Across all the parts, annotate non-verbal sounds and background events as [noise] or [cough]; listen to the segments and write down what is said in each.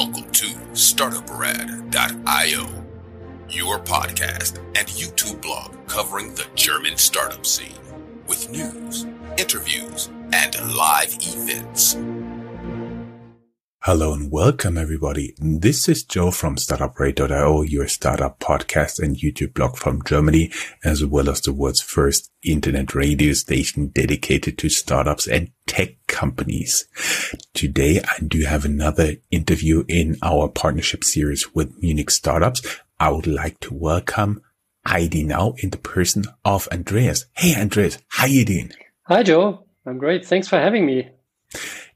Welcome to StartupRad.io, your podcast and YouTube blog covering the German startup scene with news, interviews, and live events. Hello and welcome everybody. This is Joe from StartupRad.io, your startup podcast and YouTube blog from Germany, as well as the world's first internet radio station dedicated to startups and tech companies. Today I do have another interview in our partnership series with Munich startups. I would like to welcome IDnow in the person of Andreas. Hey Andreas, how you doing? Hi Joe, I'm great. Thanks for having me.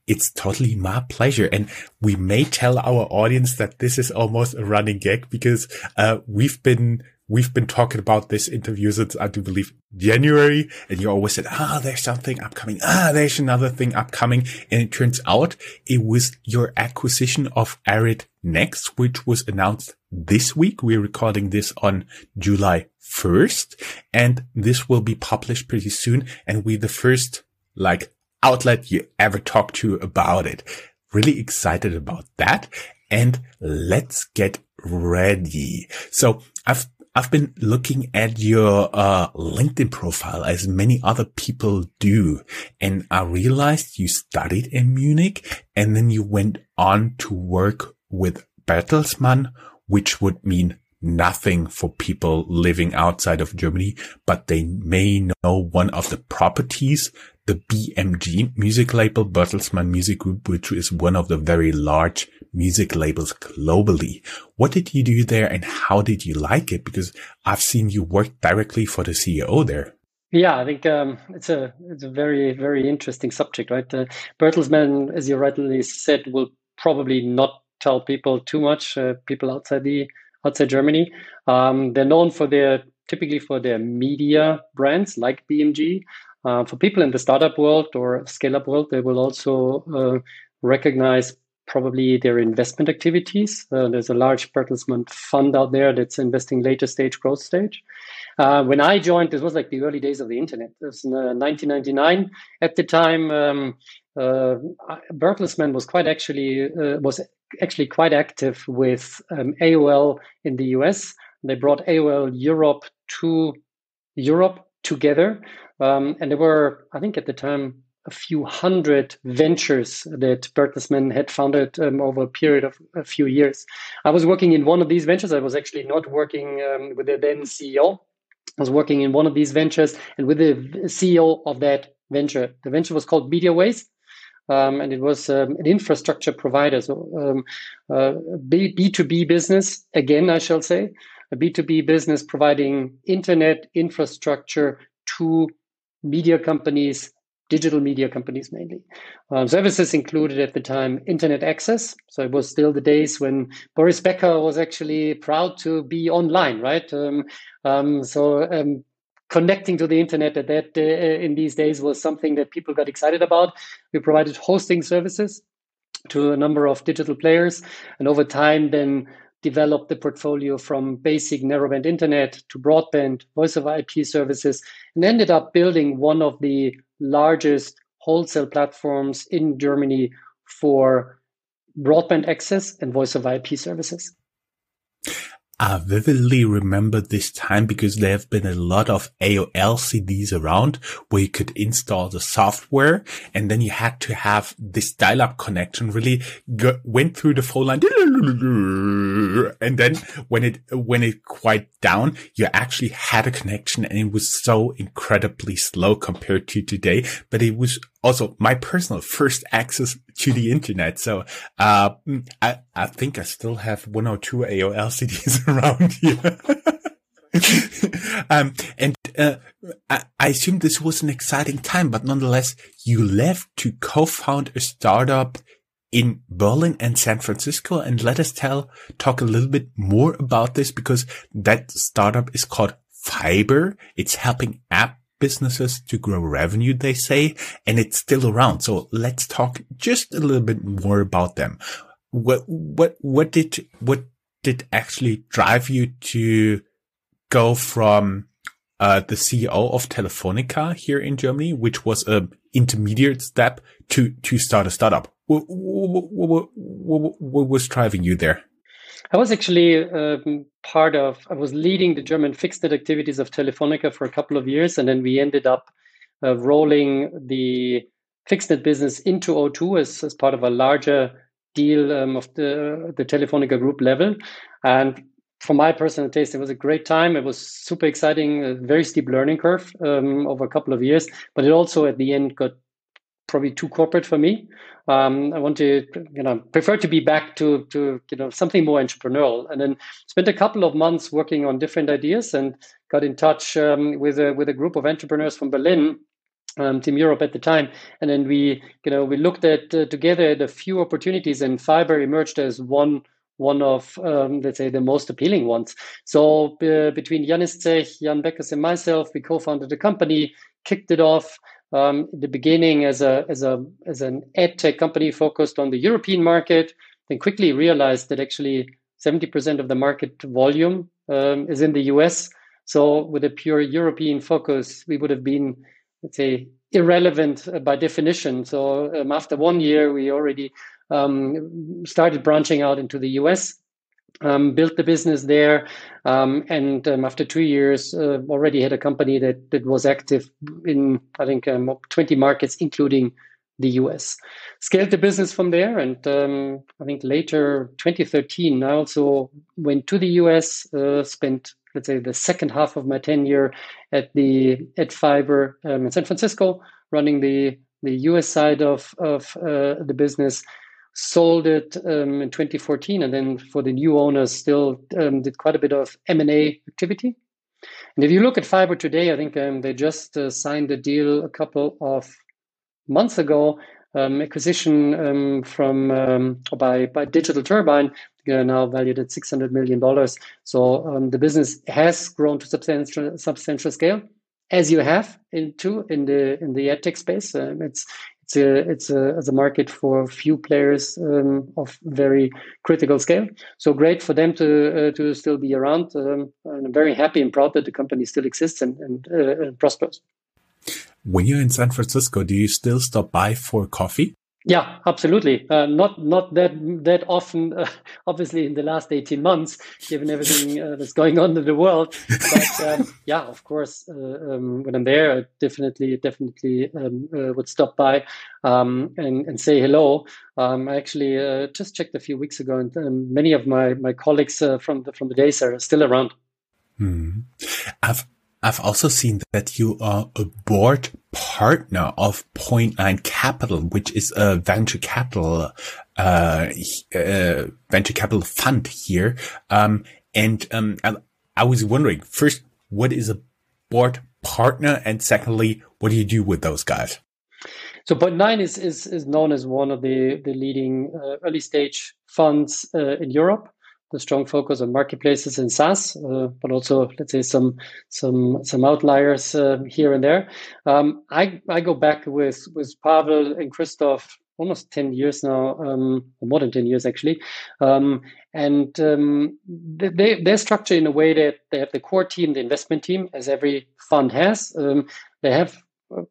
It's totally my pleasure. And we may tell our audience that this is almost a running gag because, uh, we've been, we've been talking about this interview since I do believe January. And you always said, ah, there's something upcoming. Ah, there's another thing upcoming. And it turns out it was your acquisition of Arid Next, which was announced this week. We're recording this on July 1st and this will be published pretty soon. And we the first like outlet you ever talk to about it. Really excited about that. And let's get ready. So I've I've been looking at your uh, LinkedIn profile as many other people do. And I realized you studied in Munich and then you went on to work with Bertelsmann, which would mean nothing for people living outside of Germany, but they may know one of the properties the BMG music label, Bertelsmann Music Group, which is one of the very large music labels globally. What did you do there and how did you like it? Because I've seen you work directly for the CEO there. Yeah, I think um, it's a it's a very very interesting subject, right? Uh, Bertelsmann, as you rightly said, will probably not tell people too much. Uh, people outside the outside Germany, um, they're known for their typically for their media brands like BMG, uh, for people in the startup world or scale up world, they will also uh, recognize probably their investment activities. Uh, there's a large Bertelsmann fund out there that's investing later stage growth stage. Uh, when I joined, this was like the early days of the internet. It was in 1999. Uh, At the time, um, uh, Bertelsmann was quite actually was actually quite active with um, AOL in the US. They brought AOL Europe to Europe together. Um, and there were, I think at the time, a few hundred ventures that Bertelsmann had founded um, over a period of a few years. I was working in one of these ventures. I was actually not working um, with the then CEO. I was working in one of these ventures and with the CEO of that venture. The venture was called MediaWays. Um, and it was um, an infrastructure provider, so um, uh, B2B business, again, I shall say, a B2B business providing internet infrastructure to media companies, digital media companies mainly. Um, services included at the time internet access. So it was still the days when Boris Becker was actually proud to be online, right? Um, um, so um, connecting to the internet at that uh, in these days was something that people got excited about. We provided hosting services to a number of digital players, and over time, then developed the portfolio from basic narrowband internet to broadband, voice over IP services, and ended up building one of the largest wholesale platforms in Germany for broadband access and voice over IP services. I vividly remember this time because there have been a lot of AOL CDs around where you could install the software and then you had to have this dial-up connection really go, went through the phone line. [laughs] And then when it, when it quiet down, you actually had a connection and it was so incredibly slow compared to today, but it was also my personal [laughs] first access to the internet. So, uh, I, I think I still have one or two AOL [laughs] CDs around here. [laughs] um, and, uh, I, I assume this was an exciting time, but nonetheless, you left to co-found a startup in Berlin and San Francisco. And let us tell, talk a little bit more about this because that startup is called Fyber. It's helping app businesses to grow revenue, they say, and it's still around. So let's talk just a little bit more about them. What, what, what did, what did actually drive you to go from, uh, the CEO of Telefonica here in Germany, which was a intermediate step to to start a startup. What, what, what, what was driving you there? I was actually um, part of. I was leading the German fixed net activities of Telefonica for a couple of years, and then we ended up uh, rolling the fixed net business into O2 as, as part of a larger deal um, of the the Telefonica group level. And for my personal taste, it was a great time. It was super exciting, a very steep learning curve um, over a couple of years, but it also at the end got probably too corporate for me. Um, I want to, you know, prefer to be back to to you know something more entrepreneurial. And then spent a couple of months working on different ideas and got in touch um, with a with a group of entrepreneurs from Berlin um, Team Europe at the time, and then we, you know, we looked at uh, together a few opportunities, and Fyber emerged as one one of um, let's say the most appealing ones. So uh, between Janis Zech, Jan Beckers, and myself, we co-founded the company, kicked it off. Um, in the beginning as a as a as an ad tech company focused on the European market, then quickly realized that actually 70% of the market volume um, is in the US. So with a pure European focus, we would have been let's say irrelevant by definition. So um, after one year, we already um, started branching out into the US. Um, built the business there, um, and um, after two years, uh, already had a company that that was active in I think um, 20 markets, including the US. Scaled the business from there, and um, I think later 2013, I also went to the US, uh, spent let's say the second half of my tenure at the at Fyber um, in San Francisco, running the the US side of of uh, the business. Sold it um, in 2014, and then for the new owners, still um, did quite a bit of M and A activity. And if you look at Fyber today, I think um, they just uh, signed a deal a couple of months ago um, acquisition um, from um, by by Digital Turbine, uh, now valued at six hundred million dollars. So the business has grown to substantial substantial scale, as you have into in the in the adtech space. Um, it's it's a it's a, it's a market for few players um, of very critical scale. So great for them to uh, to still be around. and I'm very happy and proud that the company still exists and and, uh, and prospers. When you're in San Francisco, do you still stop by for coffee? Yeah, absolutely. Uh, not not that that often, uh, [laughs] obviously, in the last eighteen months, given everything uh, that's going on in the world. But um, [laughs] yeah, of course, uh, um, when I'm there, I definitely definitely um, uh, would stop by um, and and say hello. Um, I actually uh, just checked a few weeks ago, and um, many of my my colleagues from the from the days are still around. Hmm. I've I've also seen that you are a board partner of Point Nine Capital, which is a venture capital, uh, uh, venture capital fund here. Um, and, um, I, I was wondering first, what is a board partner? And secondly, what do you do with those guys? So Point Nine is, is, is known as one of the, the leading uh, early stage funds uh, in Europe the strong focus on marketplaces and SaaS, uh, but also let's say some some some outliers uh, here and there. Um, I I go back with with Pawel and Christoph almost 10 years now, um, or more than 10 years actually. Um, and um, they, they're structured in a way that they have the core team, the investment team, as every fund has. Um, they have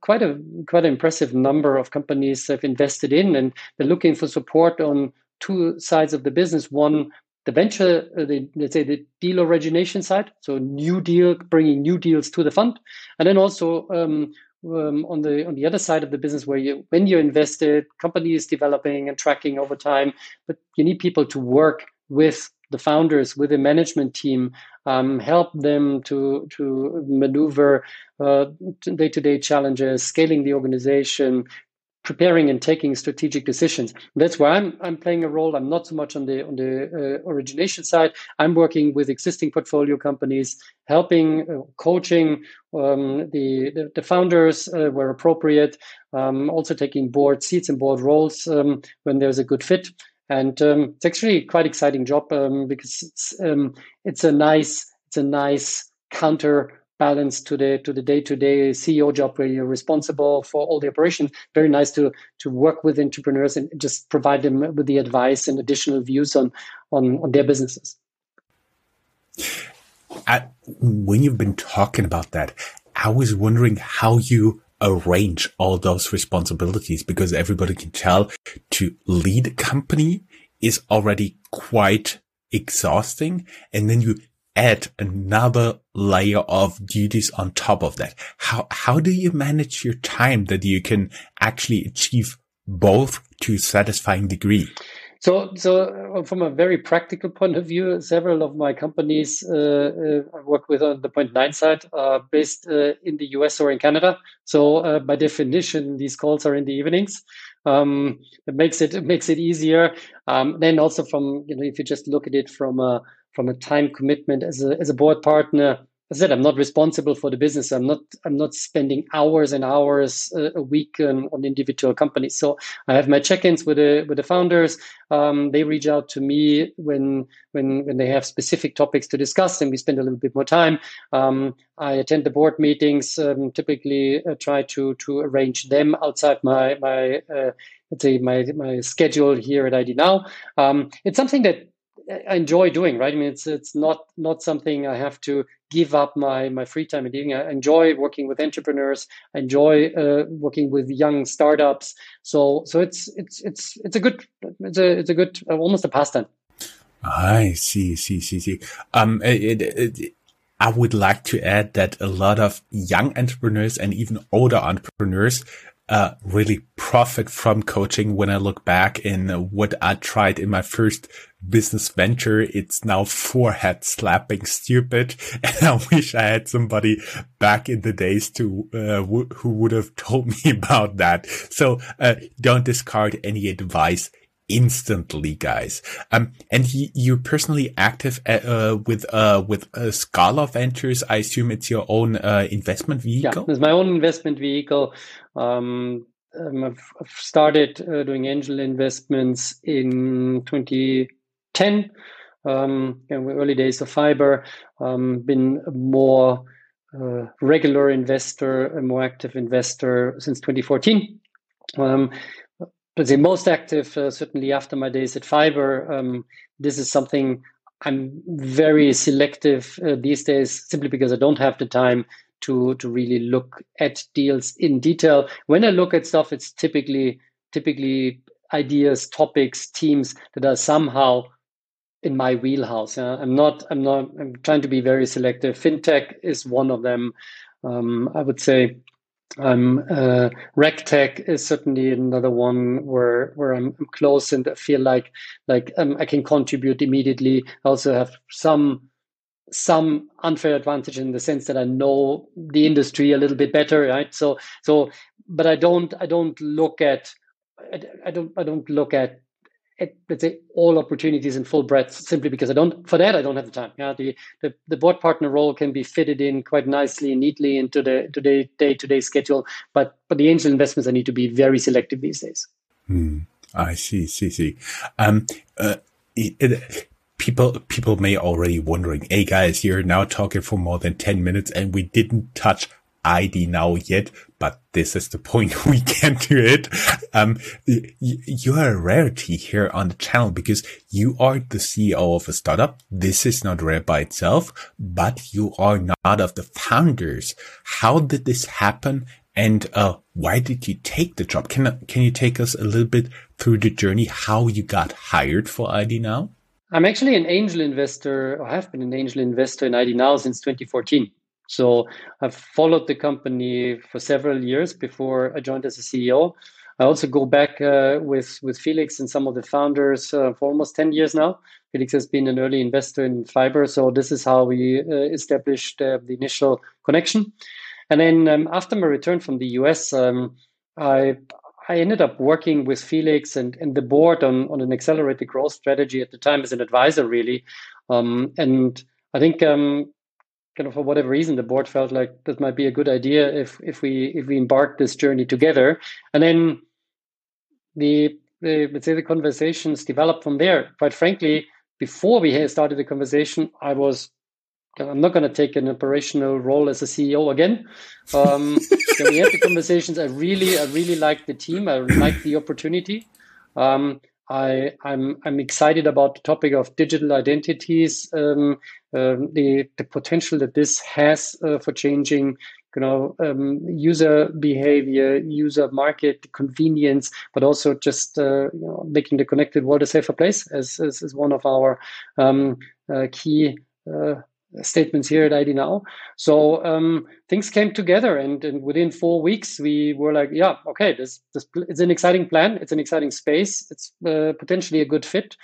quite a quite an impressive number of companies they've invested in, and they're looking for support on two sides of the business. One the venture, uh, the, let's say the deal origination side, so new deal, bringing new deals to the fund, and then also um, um, on the on the other side of the business, where you when you're invested, company is developing and tracking over time, but you need people to work with the founders, with the management team, um, help them to to maneuver day to day challenges, scaling the organization, preparing and taking strategic decisions. That's where I'm I'm playing a role. I'm not so much on the on the uh, origination side. I'm working with existing portfolio companies, helping, uh, coaching um, the, the, the founders uh, where appropriate. Um, also taking board seats and board roles um, when there's a good fit. And um, it's actually quite exciting job um, because it's um, it's a nice it's a nice counter balance to the to the day-to-day CEO job where you're responsible for all the operations. Very nice to to work with entrepreneurs and just provide them with the advice and additional views on on, on their businesses. I, when you've been talking about that, I was wondering how you arrange all those responsibilities because everybody can tell to lead a company is already quite exhausting. And then you add another layer of duties on top of that. How, how do you manage your time that you can actually achieve both to satisfying degree? So, so from a very practical point of view, several of my companies uh, uh, I work with on the Point Nine side are based uh, in the US or in Canada. So, uh, by definition, these calls are in the evenings. Um, it makes it, it makes it easier. Um, then also from you know, if you just look at it from a from a time commitment as a as a board partner, I said I'm not responsible for the business. I'm not I'm not spending hours and hours uh, a week on, on, individual companies. So I have my check-ins with the with the founders. Um, they reach out to me when when when they have specific topics to discuss, and we spend a little bit more time. Um, I attend the board meetings. Um, typically, uh, try to to arrange them outside my my uh, let's say my my schedule here at IDnow. Um, it's something that I enjoy doing, right? I mean, it's it's not not something I have to give up my my free time and doing. I enjoy working with entrepreneurs. I enjoy uh, working with young startups. So so it's it's it's it's a good it's a it's a good uh, almost a pastime. I see, see, see, see. Um, it, it, it, I would like to add that a lot of young entrepreneurs and even older entrepreneurs uh, really profit from coaching when I look back in what I tried in my first business venture. It's now forehead slapping stupid. [laughs] And I wish I had somebody back in the days to, uh, who would have told me [laughs] about that. So, uh, don't discard any advice instantly, guys. Um, and you're personally active, uh, uh, with, uh, with, uh, Scala Ventures. I assume it's your own, uh, investment vehicle. Yeah, it's my own investment vehicle. Um, um I've, I've, started uh, doing angel investments in 2010. Um, in the early days of Fyber, um, been a more uh, regular investor, a more active investor since 2014. Um, let's say most active, uh, certainly after my days at Fyber. Um, this is something I'm very selective uh, these days, simply because I don't have the time to to really look at deals in detail. When I look at stuff, it's typically typically ideas, topics, teams that are somehow in my wheelhouse. Uh, I'm not. I'm not. I'm trying to be very selective. FinTech is one of them. Um, I would say um, uh, RegTech is certainly another one where where I'm, I'm close and I feel like like um, I can contribute immediately. I also have some some unfair advantage in the sense that I know the industry a little bit better, right? So so, but I don't I don't look at I, I don't I don't look at at, let's say all opportunities in full breadth simply because I don't for that I don't have the time. Yeah, the, the the board partner role can be fitted in quite nicely and neatly into the to the day to day schedule, but but the angel investments I need to be very selective these days. Hmm. I see, see, see. Um, uh, it, it, people people may already wondering, hey guys, you're now talking for more than ten minutes and we didn't touch IDnow yet, but this is the point [laughs] we get do it. Um, you are a rarity here on the channel because you are the CEO of a startup. This is not rare by itself, but you are not of the founders. How did this happen? And, uh, why did you take the job? Can, can you take us a little bit through the journey, how you got hired for IDnow? I'm actually an angel investor, I have been an angel investor in IDnow since 2014. So I've followed the company for several years before I joined as a CEO. I also go back uh, with with Felix and some of the founders uh, for almost ten years now. Felix has been an early investor in Fyber, so this is how we uh, established uh, the initial connection. And then um, after my return from the US, um, I I ended up working with Felix and, and the board on, on an accelerated growth strategy at the time as an advisor, really. Um, and I think um, kind of for whatever reason the board felt like this might be a good idea if if we if we embark this journey together and then the, the let's say the conversations developed from there quite frankly before we started the conversation i was i'm not going to take an operational role as a ceo again. Um, [laughs] so we had the conversations. I really i really liked the team. I like the opportunity. Um, I, I'm I'm excited about the topic of digital identities, um, um, the the potential that this has uh, for changing, you know, um, user behavior, user market convenience, but also just uh, you know, making the connected world a safer place, as as, as one of our um, uh, key uh, statements here at IDnow. So um, things came together, and, and within four weeks, we were like, yeah, okay, this, this it's an exciting plan. It's an exciting space. It's uh, potentially a good fit.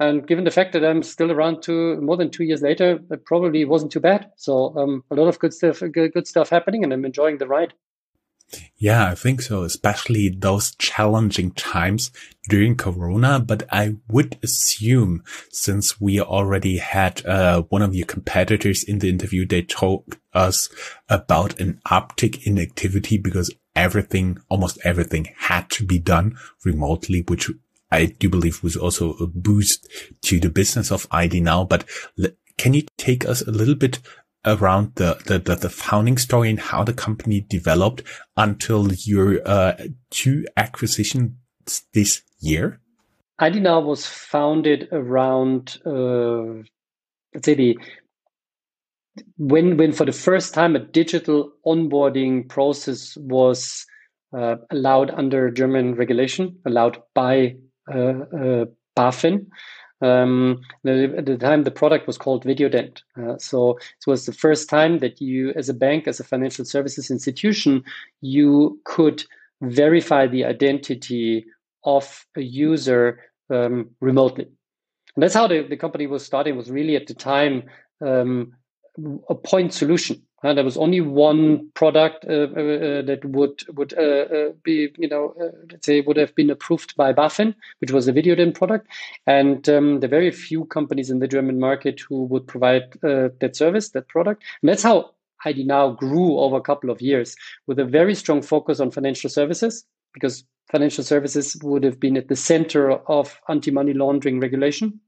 And given the fact that I'm still around two more than two years later, it probably wasn't too bad. So um, a lot of good stuff, good, good stuff happening, and I'm enjoying the ride. Yeah, I think so, especially those challenging times during Corona. But I would assume since we already had uh, one of your competitors in the interview, they told us about an uptick in activity because everything, almost everything had to be done remotely, which I do believe was also a boost to the business of IDnow. But can you take us a little bit around the, the, the, the, founding story and how the company developed until your uh, two acquisitions this year? IDnow was founded around, uh, let's say the when when for the first time a digital onboarding process was uh, allowed under German regulation, allowed by uh, uh BaFin. Um, at the time, the product was called VideoIdent. Uh, so it was the first time that you, as a bank, as a financial services institution, you could verify the identity of a user um, remotely. And that's how the, the company was starting, was really at the time um, a point solution. Uh, there was only one product uh, uh, uh that would would be, you know, let's say would have been approved by BaFin, which was the VideoIdent product, and um, there are very few companies in the German market who would provide that service, that product, and that's how IDnow grew over a couple of years with a very strong focus on financial services because financial services would have been at the center of anti-money laundering regulation,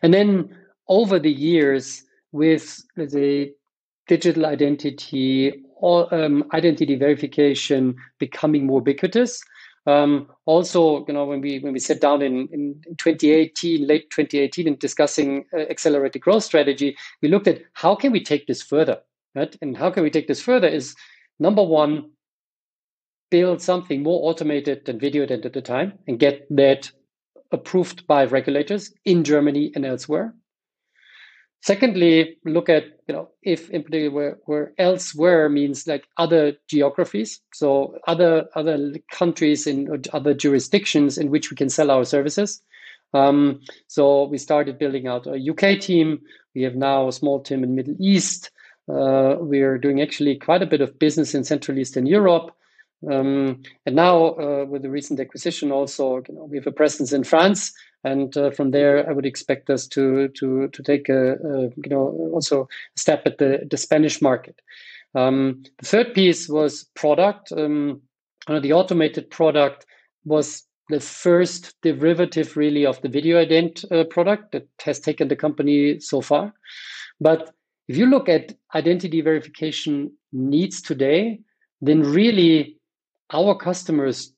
and then over the years with let's say digital identity or um, identity verification becoming more ubiquitous. Um, also, you know, when we when we sat down in, in 2018, late 2018, and discussing uh, accelerated growth strategy, we looked at how can we take this further, right? And how can we take this further is number one, build something more automated than VideoIdent at the time and get that approved by regulators in Germany and elsewhere. Secondly, look at you know if in particular where, where elsewhere means like other geographies, so other other countries in other jurisdictions in which we can sell our services. Um, so we started building out a UK team. We have now a small team in Middle East. Uh, we are doing actually quite a bit of business in Central Eastern Europe. Um, and now, uh, with the recent acquisition, also you know, we have a presence in France, and uh, from there, I would expect us to to to take a, a you know also a step at the the Spanish market. Um, the third piece was product. Um, the automated product was the first derivative, really, of the video ident uh, product that has taken the company so far. But if you look at identity verification needs today, then really our customers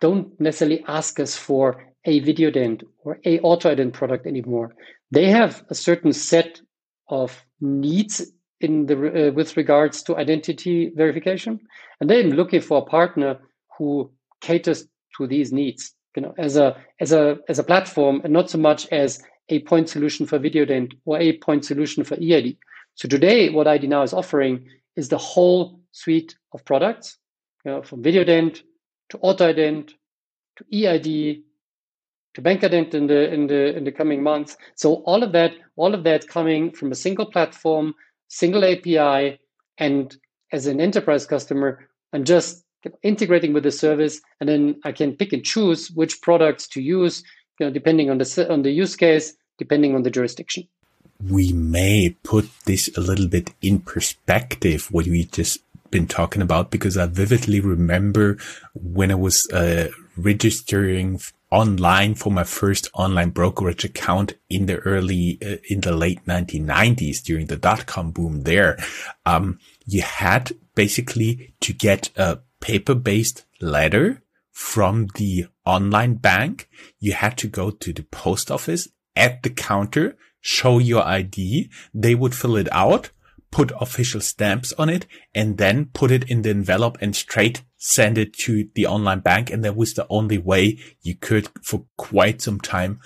don't necessarily ask us for a VideoIdent or a auto-ident product anymore. They have a certain set of needs in the uh, with regards to identity verification, and they're looking for a partner who caters to these needs. You know, as a as a as a platform, and not so much as a point solution for VideoIdent or a point solution for EID. So today, what IDnow is offering is the whole suite of products know, from VideoIdent to AutoIdent to EID to BankIdent in the in the in the coming months. So all of that, all of that coming from a single platform, single API, and as an enterprise customer, I'm just integrating with the service, and then I can pick and choose which products to use, you know, depending on the on the use case, depending on the jurisdiction. We may put this a little bit in perspective. What we just been talking about because I vividly remember when I was uh, registering online for my first online brokerage account in the early, uh, in the late 1990s during the dot com boom there. Um, you had basically to get a paper based letter from the online bank, you had to go to the post office at the counter, show your ID. They would fill it out, put official stamps on it, and then put it in the envelope and straight send it to the online bank. And that was the only way you could for quite some time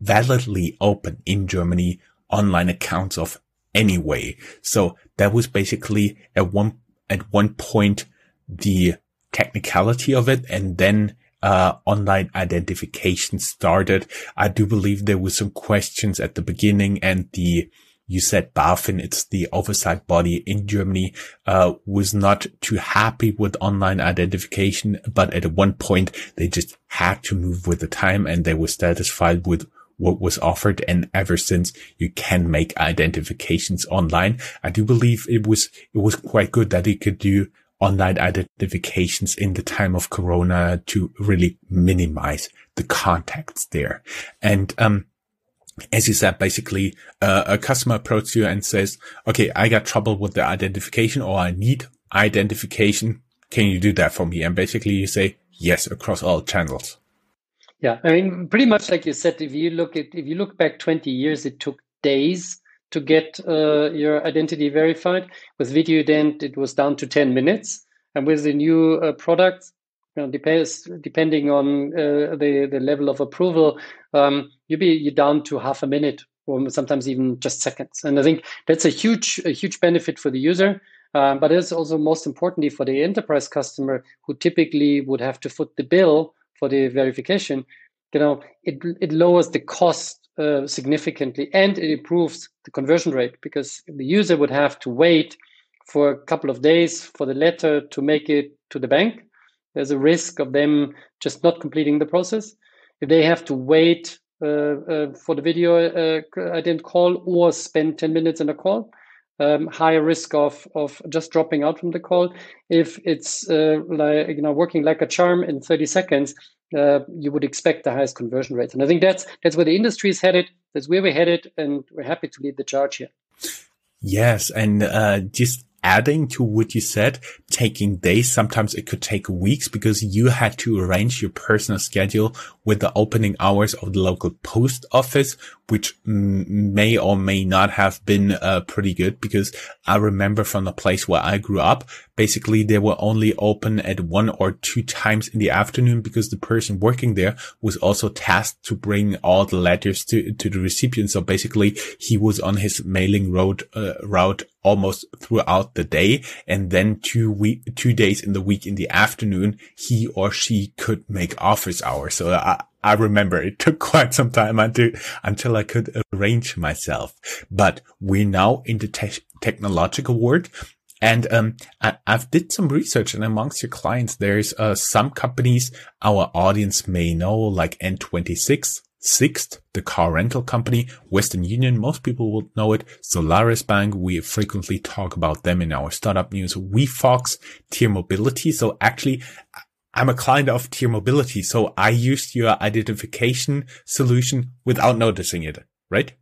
validly open in Germany online accounts of any way. So that was basically at one, at one point the technicality of it. And then uh, online identification started. I do believe there were some questions at the beginning and the, you said BaFin, it's the oversight body in Germany, uh, was not too happy with online identification. But at one point they just had to move with the time and they were satisfied with what was offered. And ever since you can make identifications online, I do believe it was, it was quite good that it could do online identifications in the time of Corona to really minimize the contacts there. And, um, as you said, basically, uh, a customer approaches you and says, okay, I got trouble with the identification or I need identification. Can you do that for me? And basically you say yes across all channels. Yeah. I mean, pretty much like you said, if you look at, if you look back 20 years, it took days to get uh, your identity verified. With Videoident, it was down to 10 minutes. And with the new uh, product, you know, depends depending on uh, the the level of approval, um, you be you're down to half a minute or sometimes even just seconds. And I think that's a huge a huge benefit for the user. Um, but it's also most importantly for the enterprise customer who typically would have to foot the bill for the verification. You know, it it lowers the cost uh, significantly and it improves the conversion rate because the user would have to wait for a couple of days for the letter to make it to the bank. There's a risk of them just not completing the process. If they have to wait uh, uh, for the video uh, ident call or spend 10 minutes in a call, um, higher risk of of just dropping out from the call. If it's uh, like you know working like a charm in 30 seconds, uh, you would expect the highest conversion rates. And I think that's that's where the industry is headed. That's where we're headed, and we're happy to lead the charge here. Yes, and uh, just adding to what you said, taking days, sometimes it could take weeks because you had to arrange your personal schedule with the opening hours of the local post office, which may or may not have been uh, pretty good because I remember from the place where I grew up, basically they were only open at one or two times in the afternoon because the person working there was also tasked to bring all the letters to, to the recipient. So basically he was on his mailing road, uh, route almost throughout the day. And then two week, two days in the week in the afternoon, he or she could make office hours. So I, I remember it [laughs] took quite some time until, until I could arrange myself, but we're now in the te- technological world. And um, I, have did some research, and amongst your clients, there's uh, some companies our audience may know, like N26, Sixt, the car rental company, Western Union, most people will know it. Solaris Bank, we frequently talk about them in our startup news. WeFox, Tier Mobility. So actually, I'm a client of Tier Mobility, so I used your identification solution without noticing it, right?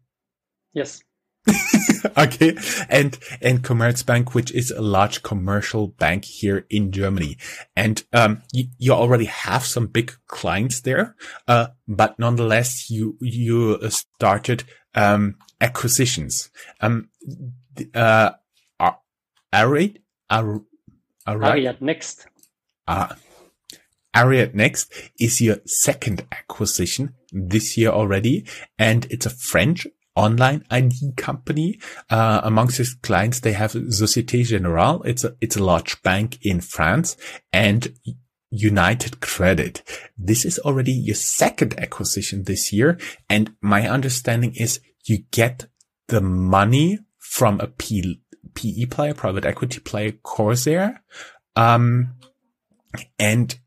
Yes. [laughs] [laughs] okay. And, and Commerzbank, which is a large commercial bank here in Germany. And, um, you, you already have some big clients there. Uh, but nonetheless, you, you started, um, acquisitions. Um, uh, Ariad, Ar, Ariadnext. Ah, Ariadnext is your second acquisition this year already, and it's a French online ID company. Uh, amongst its clients, they have Societe Generale. It's a, it's a large bank in France and United Credit. This is already your second acquisition this year. And my understanding is you get the money from a P, PE player, private equity player, Corsair. Um, and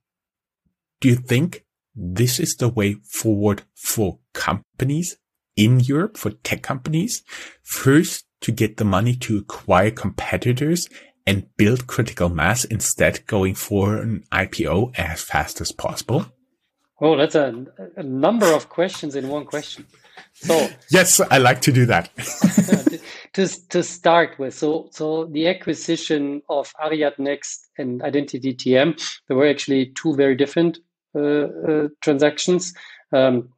do you think this is the way forward for companies in Europe, for tech companies? First, to get the money to acquire competitors and build critical mass instead going for an IPO as fast as possible? Oh, that's a, a number of questions in one question. So yes, I like to do that. [laughs] to to start with, so so the acquisition of Ariadnext and Identity TM, there were actually two very different transactions. Um,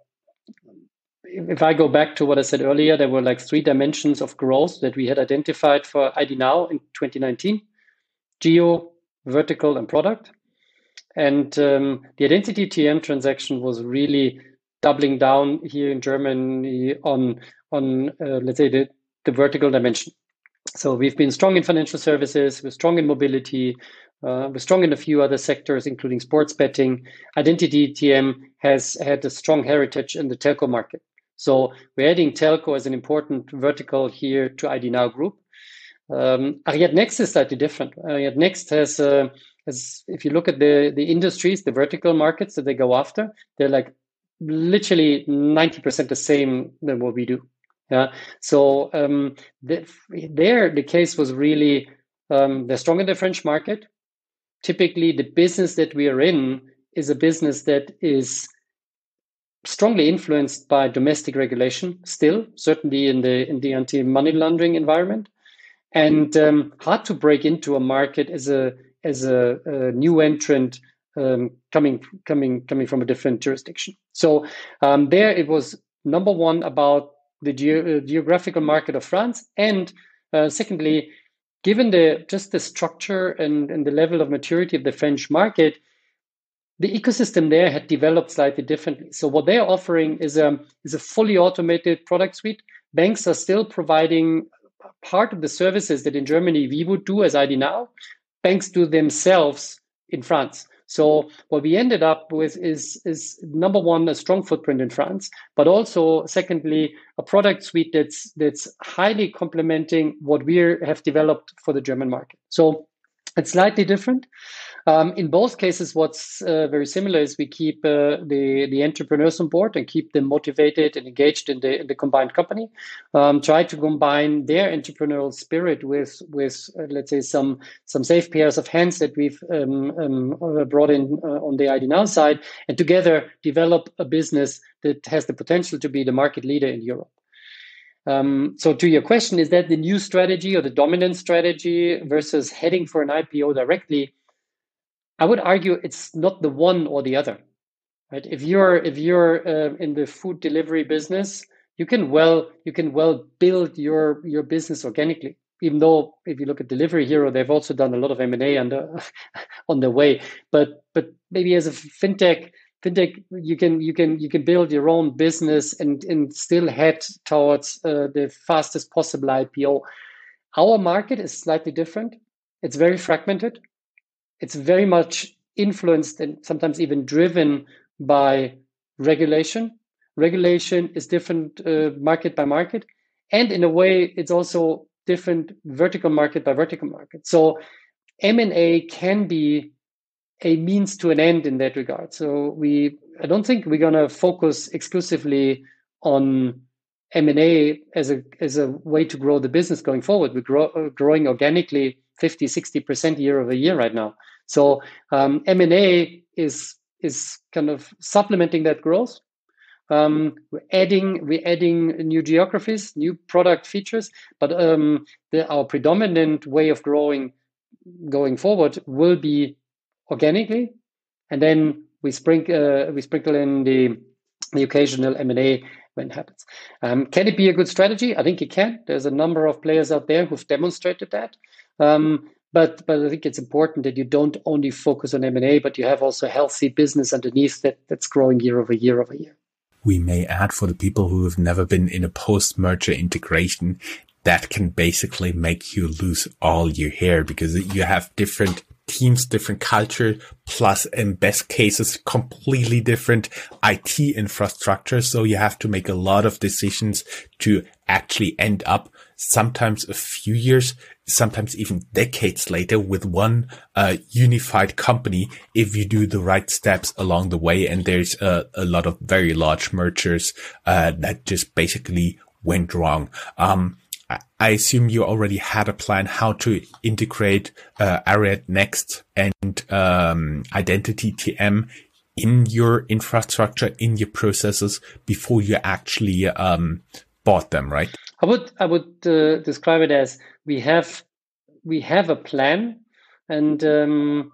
if I go back to what I said earlier, there were like three dimensions of growth that we had identified for IDnow in 2019 geo, vertical, and product. And um, the identity TM transaction was really doubling down here in Germany on, on uh, let's say, the, the vertical dimension. So we've been strong in financial services, we're strong in mobility, uh, we're strong in a few other sectors, including sports betting. Identity TM has had a strong heritage in the telco market. So we're adding telco as an important vertical here to IDnow Group. Um, Ariadnext is slightly different. Ariadnext has, uh, has, if you look at the, the industries, the vertical markets that they go after, they're like literally 90% the same than what we do. Yeah. So um, the, there, the case was really um, they're strong in the French market. Typically, the business that we are in is a business that is strongly influenced by domestic regulation still certainly in the in the anti-money laundering environment. And um, hard to break into a market as a as a, a new entrant um, coming coming coming from a different jurisdiction. So um, there it was number one about the ge- uh, geographical market of france. And uh, secondly given the just the structure and, and the level of maturity of the french market the ecosystem there had developed slightly differently. So what they're offering is a is a fully automated product suite. Banks are still providing part of the services that in Germany we would do as IDnow. Banks do themselves in France. So what we ended up with is is number one a strong footprint in France, but also secondly a product suite that's that's highly complementing what we have developed for the German market. So it's slightly different. Um, in both cases, what's uh, very similar is we keep uh, the the entrepreneurs on board and keep them motivated and engaged in the in the combined company. Um, try to combine their entrepreneurial spirit with with uh, let's say some some safe pairs of hands that we've um, um uh, brought in uh, on the IDnow side, and together develop a business that has the potential to be the market leader in Europe. Um, so to your question, is that the new strategy or the dominant strategy versus heading for an IPO directly? I would argue it's not the one or the other. Right? If you're if you're uh, in the food delivery business, you can well you can well build your your business organically. Even though if you look at Delivery Hero, they've also done a lot of M and A on the [laughs] on the way. But but maybe as a fintech, fintech you can you can you can build your own business and and still head towards uh, the fastest possible IPO. Our market is slightly different. It's very fragmented it's very much influenced and sometimes even driven by regulation. Regulation is different uh, market by market, and in a way, it's also different vertical market by vertical market. So M and A can be a means to an end in that regard. So we, I don't think we're going to focus exclusively on M and A as a as a way to grow the business going forward. We're grow, growing organically 50, 60% year over year right now. So um, M&A is is kind of supplementing that growth. Um, we're adding we're adding new geographies, new product features, but um, the, our predominant way of growing going forward will be organically, and then we sprinkle uh, we sprinkle in the the occasional M and A when it happens. Um, can it be a good strategy? I think it can. There's a number of players out there who've demonstrated that. Um, but but I think it's important that you don't only focus on M&A, but you have also a healthy business underneath that that's growing year over year over year. We may add for the people who have never been in a post-merger integration, that can basically make you lose all your hair because you have different teams, different culture, plus in best cases, completely different IT infrastructure. So you have to make a lot of decisions to actually end up sometimes a few years, sometimes even decades later with one uh, unified company if you do the right steps along the way. And there's a, a lot of very large mergers uh, that just basically went wrong. Um, I assume you already had a plan how to integrate uh, Ariadnext and um, Identity TM in your infrastructure, in your processes before you actually um, bought them, right? I would I would uh, describe it as we have we have a plan, and um,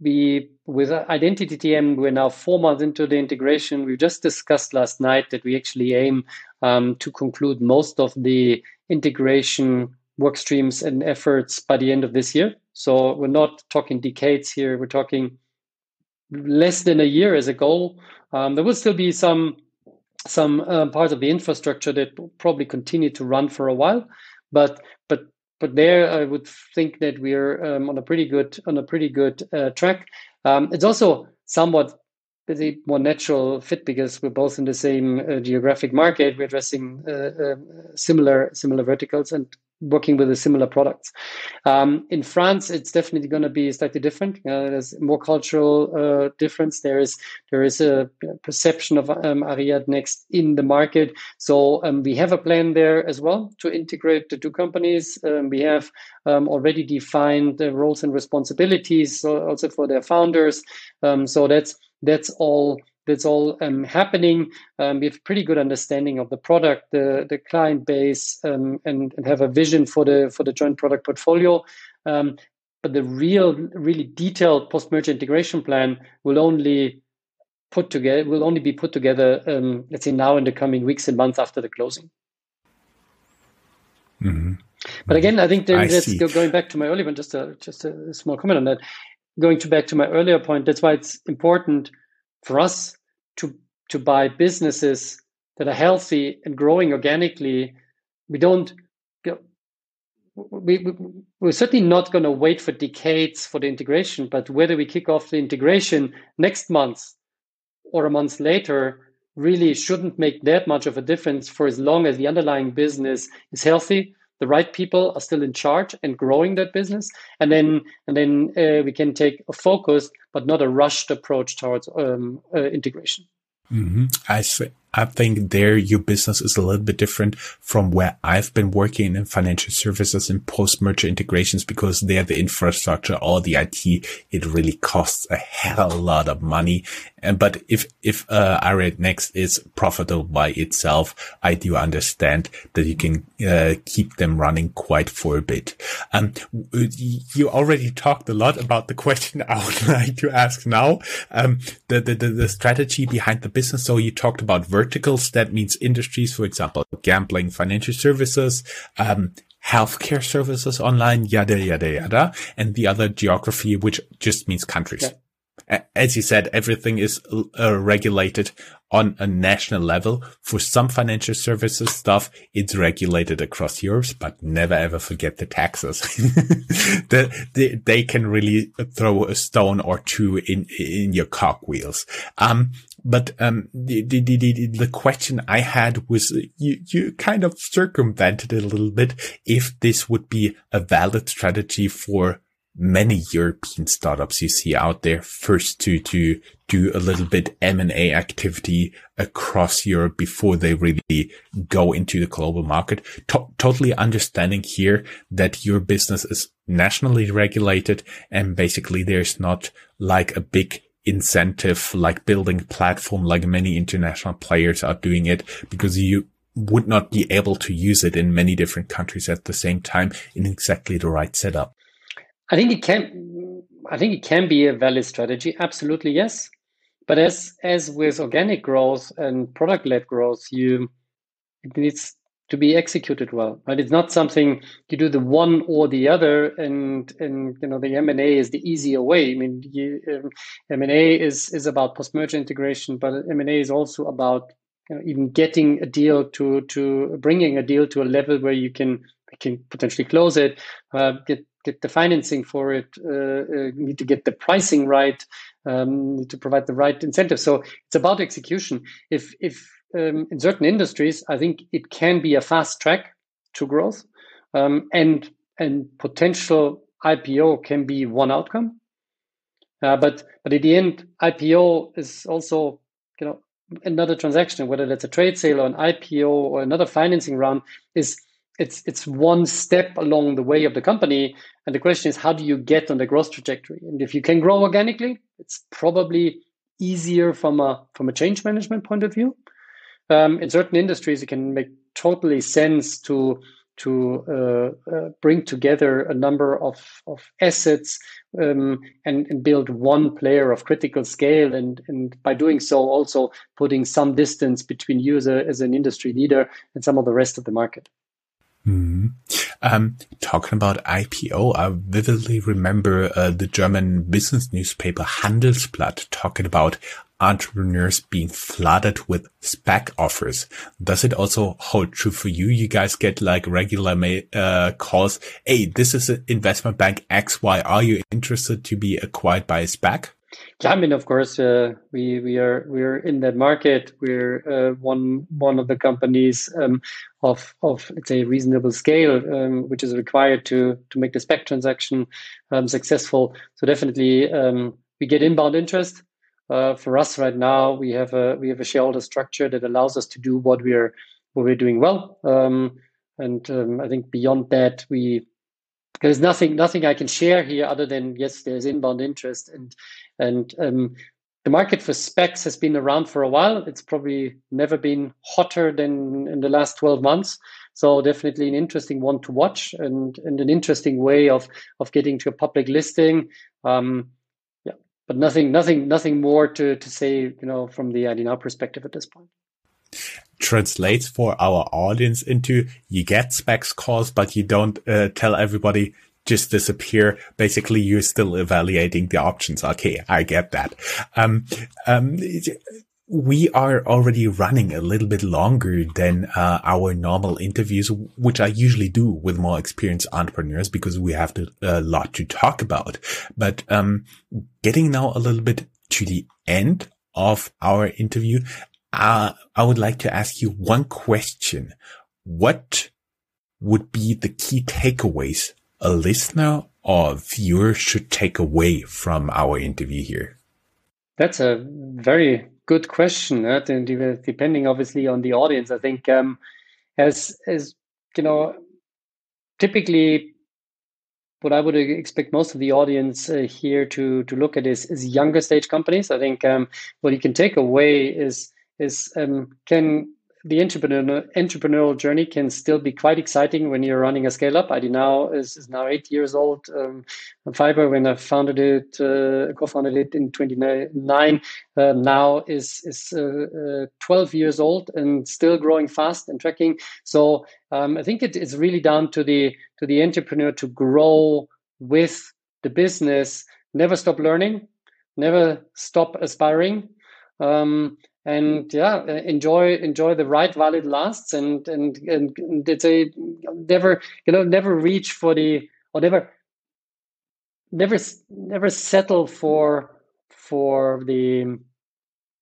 we with Identity TM, we're now four months into the integration. We just discussed last night that we actually aim um, to conclude most of the integration work streams and efforts by the end of this year. So we're not talking decades here. We're talking less than a year as a goal. Um, there will still be some some uh, parts of the infrastructure that will probably continue to run for a while, but but but there I would think that we're um, on a pretty good on a pretty good uh, track. Um, it's also somewhat a more natural fit because we're both in the same uh, geographic market. We're addressing uh, uh, similar similar verticals and working with the similar products. Um, in France, it's definitely going to be slightly different. Uh, there's more cultural uh, difference. There is there is a perception of um, Ariadnext in the market. So um, we have a plan there as well to integrate the two companies. Um, we have um, already defined the roles and responsibilities also for their founders. Um, so that's that's all that's all um, happening. Um, we have pretty good understanding of the product, the the client base, um, and, and have a vision for the for the joint product portfolio. Um, but the real, really detailed post merger integration plan will only put together will only be put together, um, let's say now in the coming weeks and months after the closing. Mm-hmm. But again, I think I that's go, going back to my earlier one. Just a just a small comment on that. Going to back to my earlier point, that's why it's important for us to to buy businesses that are healthy and growing organically, we don't. we, we, we're certainly not going to wait for decades for the integration, but whether we kick off the integration next month or a month later really shouldn't make that much of a difference for as long as the underlying business is healthy the right people are still in charge and growing that business and then and then uh, we can take a focused but not a rushed approach towards um, uh, integration mm-hmm. I see. I think there your business is a little bit different from where I've been working in financial services and post merger integrations because there the infrastructure, all the IT, it really costs a hell of a lot of money. And, but if, if, uh, Ariadnext is profitable by itself, I do understand that you can, uh, keep them running quite for a bit. Um, you already talked a lot about the question [laughs] I would like to ask now. Um, the, the, the, the strategy behind the business. So you talked about verticals. That means industries, for example, gambling, financial services, um, healthcare services online, yada, yada, yada. And the other geography, which just means countries. Yeah as you said, everything is uh, regulated on a national level. For some financial services stuff, it's regulated across Europe, but never ever forget the taxes. [laughs] the, the, they can really throw a stone or two in, in your cogwheels. Um, but, um, the, the, the, the question I had was you, you kind of circumvented it a little bit if this would be a valid strategy for many European startups you see out there first to, to do a little bit M&A activity across Europe before they really go into the global market. To- totally understanding here that your business is nationally regulated and basically there's not like a big incentive like building platform like many international players are doing it because you would not be able to use it in many different countries at the same time in exactly the right setup. I think it can. I think it can be a valid strategy. Absolutely, yes. But as as with organic growth and product led growth, you it needs to be executed well. Right? It's not something you do the one or the other, and and you know the M and A is the easier way. I mean, um, M and A is is about post merger integration, but M and A is also about you know, even getting a deal to to bringing a deal to a level where you can can potentially close it, uh, get get the financing for it, uh, uh, need to get the pricing right, um, need to provide the right incentive. So it's about execution. If if um, in certain industries, I think it can be a fast track to growth, um, and and potential IPO can be one outcome. Uh, but but at the end, IPO is also you know another transaction, whether that's a trade sale or an IPO or another financing round, is it's it's one step along the way of the company. And the question is how do you get on the growth trajectory? And if you can grow organically it's probably easier from a from a change management point of view um, in certain industries it can make totally sense to to uh, uh, bring together a number of, of assets um, and, and, build one player of critical scale. And, and by doing so, also putting some distance between a, as an industry leader and some of the rest of the market. Mm-hmm. Um, talking about IPO, I vividly remember uh, the German business newspaper Handelsblatt talking about entrepreneurs being flooded with SPAC offers. Does it also hold true for you? You guys get like regular uh, calls. Hey, this is an investment bank XY. Are you interested to be acquired by a SPAC? Yeah, I mean, of course, uh, we we are we're in that market. We're uh, one one of the companies um, of of let's say reasonable scale, um, which is required to to make the SPAC transaction um, successful. So definitely, um, we get inbound interest. Uh, for us right now, we have a we have a shareholder structure that allows us to do what we're what we're doing well. Um, and um, I think beyond that, we there's nothing nothing I can share here other than yes, there's inbound interest and and um, the market for SPACs has been around for a while. It's probably never been hotter than in the last 12 months. So definitely an interesting one to watch and, and an interesting way of of getting to a public listing. Um, but nothing, nothing, nothing more to to say, you know, from the IDnow perspective at this point. Translates for our audience into you get SPACs calls, but you don't uh, tell everybody just disappear. Basically, you're still evaluating the options. Okay, I get that. Um, um, we are already running a little bit longer than uh, our normal interviews, which I usually do with more experienced entrepreneurs because we have a uh, lot to talk about. But um, getting now a little bit to the end of our interview, uh, I would like to ask you one question. What would be the key takeaways a listener or viewer should take away from our interview here? That's a very good question. Uh, depending, obviously, on the audience, I think um, as as you know, typically, what I would expect most of the audience uh, here to to look at is is younger stage companies. I think um, what you can take away is is um, can the entrepreneur, entrepreneurial journey can still be quite exciting when you're running a scale up. IDnow is, is now eight years old. Um, Fyber, when I founded it, uh, co-founded it in 2009, uh, now is is uh, uh 12 years old and still growing fast and tracking. So um, I think it is really down to the to the entrepreneur to grow with the business, never stop learning, never stop aspiring. Um, and yeah uh, enjoy enjoy the ride while it lasts and and and, and it's a never you know never reach for the or never never never settle for for the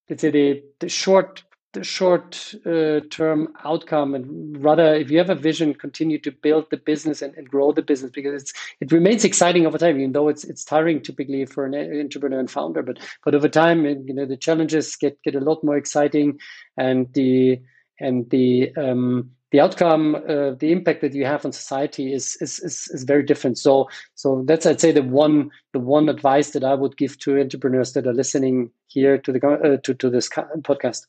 let's say the the short the short uh, term outcome and rather if you have a vision continue to build the business and, and, grow the business because it's it remains exciting over time even though it's it's tiring typically for an entrepreneur and founder but but over time you know the challenges get get a lot more exciting and the and the um, the outcome, uh, the impact that you have on society is, is, is is very different. So so that's I'd say the one the one advice that I would give to entrepreneurs that are listening here to the uh, to to this podcast.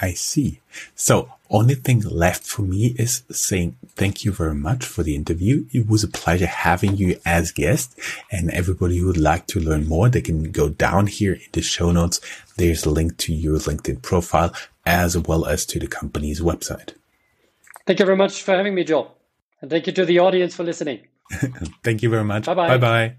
I see. So only thing left for me is saying thank you very much for the interview. It was a pleasure having you as guest and everybody who would like to learn more, they can go down here in the show notes. There's a link to your LinkedIn profile as well as to the company's website. Thank you very much for having me, Joel. And thank you to the audience for listening. [laughs] thank you very much. Bye-bye. Bye-bye.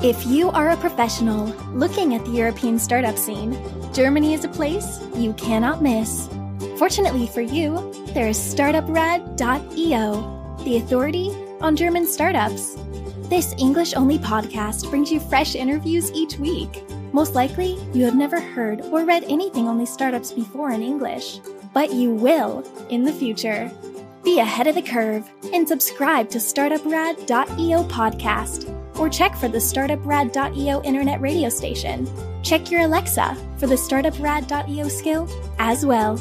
If you are a professional looking at the European startup scene, Germany is a place you cannot miss. Fortunately for you, there is startuprad.io, the authority on German startups. This English only podcast brings you fresh interviews each week. Most likely, you have never heard or read anything on these startups before in English, but you will in the future. Be ahead of the curve and subscribe to startuprad.io podcast or check for the startuprad.io internet radio station. Check your Alexa for the startuprad.io skill as well.